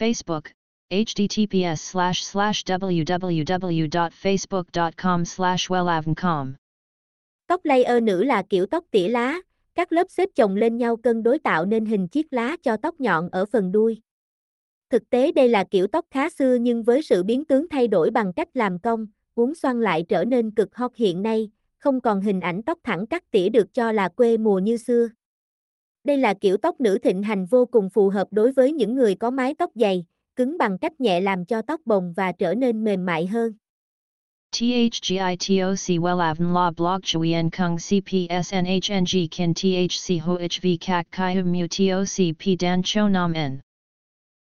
Facebook, https slash slash www.facebook.com slash wellavncom. Tóc layer nữ là kiểu tóc tỉa lá, các lớp xếp chồng lên nhau cân đối tạo nên hình chiếc lá cho tóc nhọn ở phần đuôi. Thực tế đây là kiểu tóc khá xưa nhưng với sự biến tướng thay đổi bằng cách làm cong, uốn xoăn lại trở nên cực hot hiện nay, không còn hình ảnh tóc thẳng cắt tỉa được cho là quê mùa như xưa. Đây là kiểu tóc nữ thịnh hành vô cùng phù hợp đối với những người có mái tóc dày, cứng bằng cách nhẹ làm cho tóc bồng và trở nên mềm mại hơn. THGITOC WELAVN La Blog Chuyen Kung CPSNHNG Kin THC HOHV Kak Kai Mu TOC P Dan Cho Nam N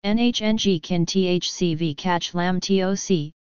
NHNG Kin THC V CACH Lam TOC